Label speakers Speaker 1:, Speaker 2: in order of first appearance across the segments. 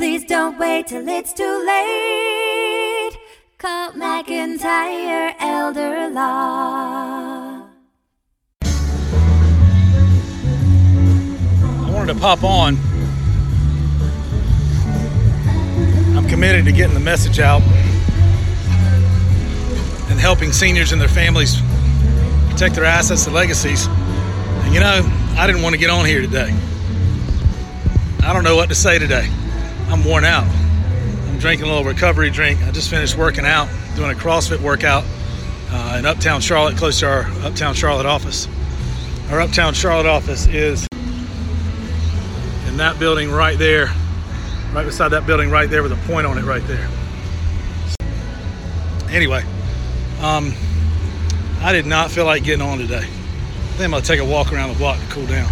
Speaker 1: Please don't wait till it's too late. Call McIntyre Elder Law.
Speaker 2: I wanted to pop on. I'm committed to getting the message out and helping seniors and their families protect their assets and legacies. And you know, I didn't want to get on here today. I don't know what to say today. I'm worn out. I'm drinking a little recovery drink. I just finished working out, doing a CrossFit workout uh, in Uptown Charlotte, close to our Uptown Charlotte office. Our Uptown Charlotte office is in that building right there, right beside that building right there with a point on it right there. Anyway, um, I did not feel like getting on today. I think I'm gonna take a walk around the block to cool down.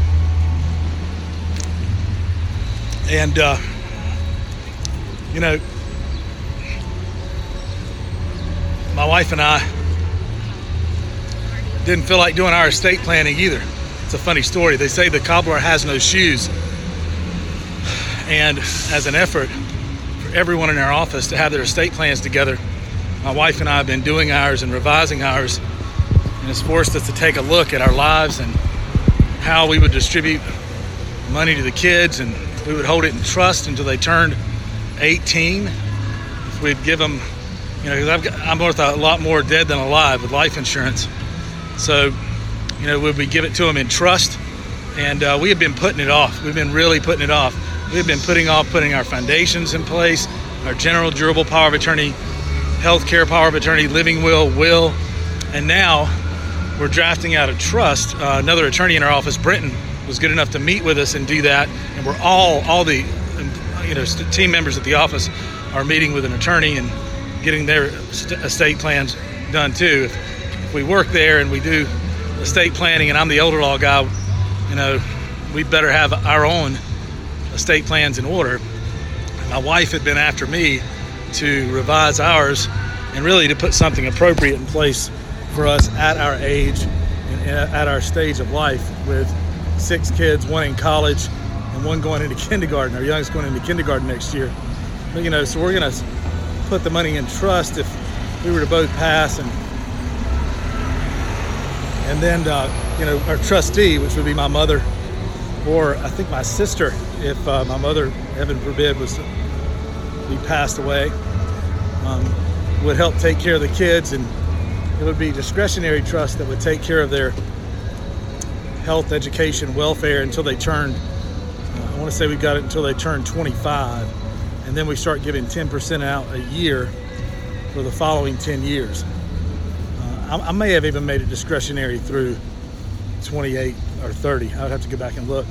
Speaker 2: And uh, you know, my wife and I didn't feel like doing our estate planning either. It's a funny story. They say the cobbler has no shoes. And as an effort for everyone in our office to have their estate plans together, my wife and I have been doing ours and revising ours, and it's forced us to take a look at our lives and how we would distribute money to the kids, and we would hold it in trust until they turned 18. If we'd give them, you know, because I'm worth a lot more dead than alive with life insurance. So, you know, would we give it to them in trust? And uh, we have been putting it off. We've been really putting it off. We've been putting off putting our foundations in place, our general durable power of attorney, healthcare power of attorney, living will, will, and now we're drafting out a trust. Uh, another attorney in our office, Brenton, was good enough to meet with us and do that. And we're all, all the, you know, team members at the office are meeting with an attorney and getting their estate plans done too. If, if we work there and we do estate planning, and I'm the elder law guy, you know, we better have our own estate plans in order. My wife had been after me to revise ours and really to put something appropriate in place for us at our age and uh, at our stage of life with six kids, one in college and one going into kindergarten. Our youngest going into kindergarten next year. But, you know, so we're going to put the money in trust if we were to both pass and and then uh, you know our trustee, which would be my mother, or I think my sister, if uh, my mother, heaven forbid, was be passed away, um, would help take care of the kids, and it would be discretionary trust that would take care of their health, education, welfare until they turned. To say we got it until they turn 25, and then we start giving 10% out a year for the following 10 years. Uh, I, I may have even made it discretionary through 28 or 30. I would have to go back and look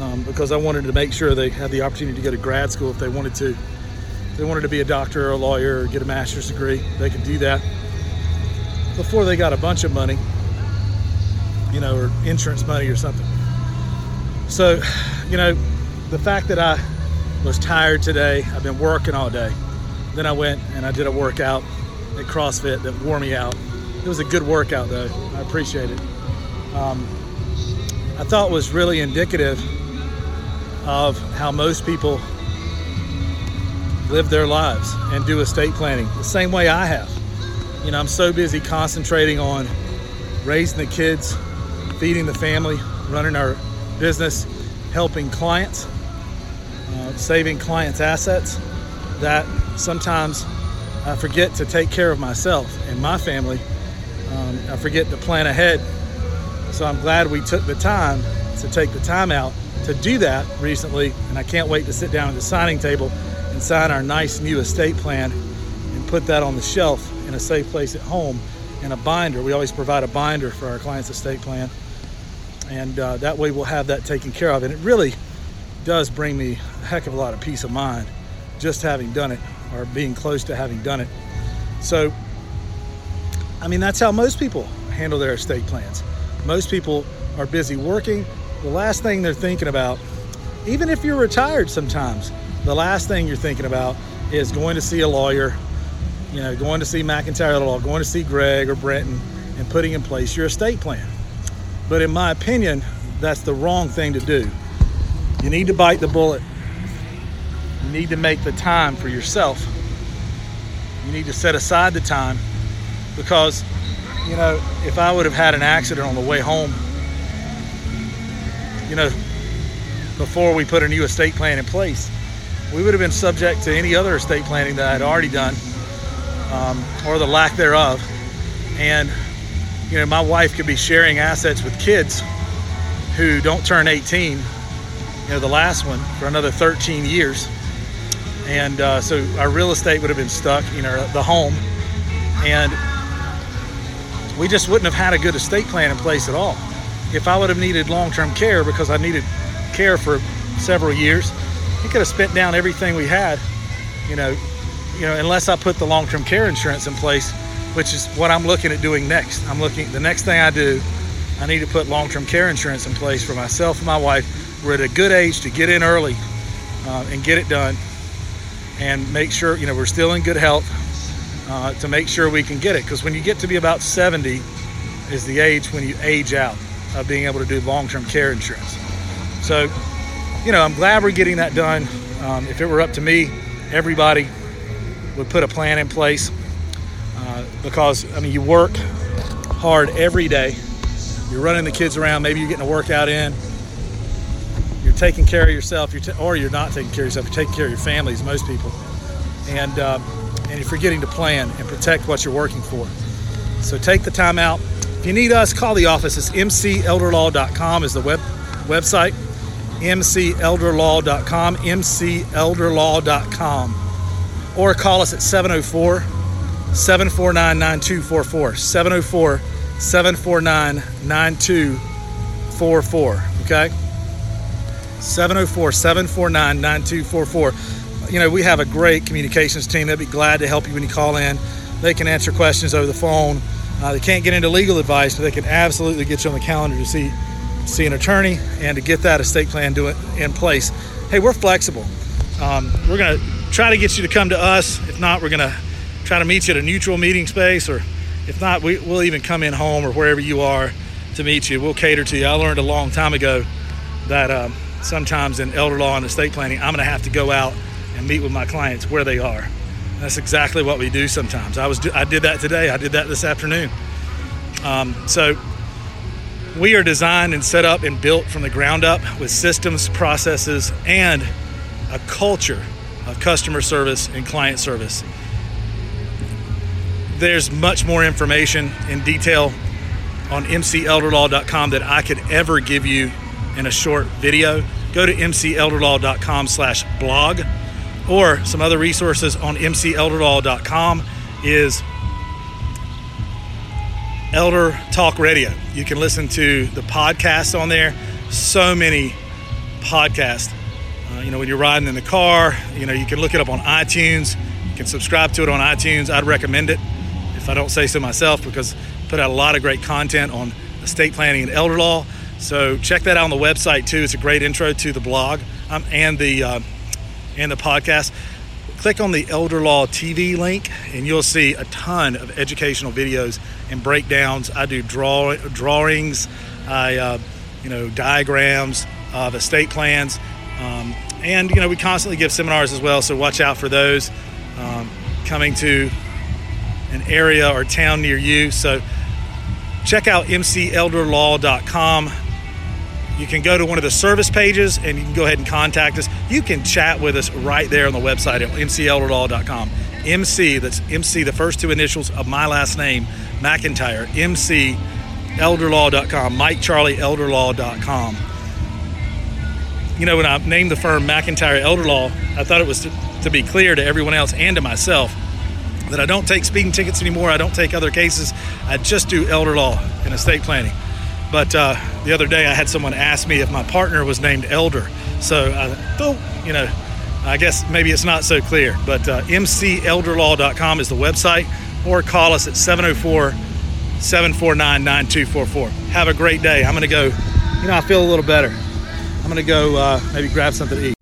Speaker 2: um, because I wanted to make sure they had the opportunity to go to grad school if they wanted to. If they wanted to be a doctor or a lawyer or get a master's degree, they could do that before they got a bunch of money, you know, or insurance money or something. So, you know, the fact that I was tired today, I've been working all day. Then I went and I did a workout at CrossFit that wore me out. It was a good workout though. I appreciate it. Um, I thought was really indicative of how most people live their lives and do estate planning the same way I have. You know, I'm so busy concentrating on raising the kids, feeding the family, running our business, helping clients, uh, saving clients' assets that sometimes I forget to take care of myself and my family. Um, I forget to plan ahead. So I'm glad we took the time to take the time out to do that recently. And I can't wait to sit down at the signing table and sign our nice new estate plan and put that on the shelf in a safe place at home in a binder. We always provide a binder for our client's estate plan. And uh, that way we'll have that taken care of. And it really does bring me a heck of a lot of peace of mind just having done it or being close to having done it. So, I mean, that's how most people handle their estate plans. Most people are busy working. The last thing they're thinking about, even if you're retired sometimes, the last thing you're thinking about is going to see a lawyer, you know, going to see McIntyre Law, going to see Greg or Brenton, and putting in place your estate plan. But in my opinion, that's the wrong thing to do. You need to bite the bullet you need to make the time for yourself. You need to set aside the time because, you know, if I would have had an accident on the way home, you know, before we put a new estate plan in place, we would have been subject to any other estate planning that I had already done um, or the lack thereof. And, you know, my wife could be sharing assets with kids who don't turn 18, you know, the last one for another 13 years. And uh, so our real estate would have been stuck, you know, the home. And we just wouldn't have had a good estate plan in place at all. If I would have needed long term care because I needed care for several years, we could have spent down everything we had, you know, you know, unless I put the long term care insurance in place, which is what I'm looking at doing next. I'm looking, the next thing I do, I need to put long term care insurance in place for myself and my wife. We're at a good age to get in early uh, and get it done and make sure, you know, we're still in good health uh, to make sure we can get it. Because when you get to be about 70, is the age when you age out of being able to do long term care insurance. So, you know, I'm glad we're getting that done. Um, if it were up to me, everybody would put a plan in place because, I mean, you work hard every day. You're running the kids around. Maybe you're getting a workout in. You're taking care of yourself, you're or you're not taking care of yourself. You're taking care of your families, most people, and um, and you're forgetting to plan and protect what you're working for. So take the time out. If you need us, call the office. It's mcelderlaw.com is the web website. mcelderlaw.com, mcelderlaw.com, or call us at 704 749 9244. 704 749 9244. Okay? 704 749 9244. You know, we have a great communications team. They'd be glad to help you when you call in. They can answer questions over the phone. Uh, they can't get into legal advice, but they can absolutely get you on the calendar to see see an attorney and to get that estate plan do it in place. Hey, we're flexible. Um, we're going to try to get you to come to us. If not, we're going to try to meet you at a neutral meeting space, or if not, we, will even come in home or wherever you are to meet you. We'll cater to you. I learned a long time ago that um, sometimes in elder law and estate planning, I'm going to have to go out and meet with my clients where they are. That's exactly what we do sometimes. I was I did that today. I did that this afternoon. Um, so we are designed and set up and built from the ground up with systems, processes, and a culture of customer service and client service. There's much more information in detail on mcelderlaw.com that I could ever give you in a short video. Go to mcelderlaw.com slash blog or some other resources on mcelderlaw.com is Elder Talk Radio. You can listen to the podcast on there. So many podcasts. Uh, you know, when you're riding in the car, you know, you can look it up on iTunes. You can subscribe to it on iTunes. I'd recommend it if I don't say so myself because I put out a lot of great content on estate planning and elder law. So check that out on the website too. It's a great intro to the blog um, and the uh, and the podcast click on the Elder Law TV link and you'll see a ton of educational videos and breakdowns. I do draw, drawings, I, uh, you know, diagrams of estate plans. Um, and, you know, we constantly give seminars as well, so watch out for those um, coming to an area or town near you. So check out mcelderlaw.com you can go to one of the service pages and you can go ahead and contact us. You can chat with us right there on the website at mcelderlaw.com. MC, that's MC, the first two initials of my last name, McIntyre, mcelderlaw.com, MikeCharlieElderlaw.com. You know, when I named the firm McIntyre Elder Law, I thought it was to, to be clear to everyone else and to myself that I don't take speeding tickets anymore. I don't take other cases. I just do elder law and estate planning. But uh, the other day, I had someone ask me if my partner was named Elder. So I thought, you know, I guess maybe it's not so clear. But uh, mcelderlaw.com is the website, or call us at 704 749 9244. Have a great day. I'm going to go, you know, I feel a little better. I'm going to go uh, maybe grab something to eat.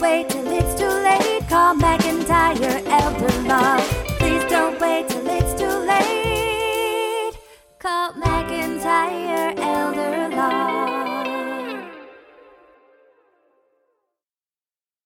Speaker 1: wait till it's too late. Call McIntyre Elder Law. Please don't wait till it's too late. Call McIntyre.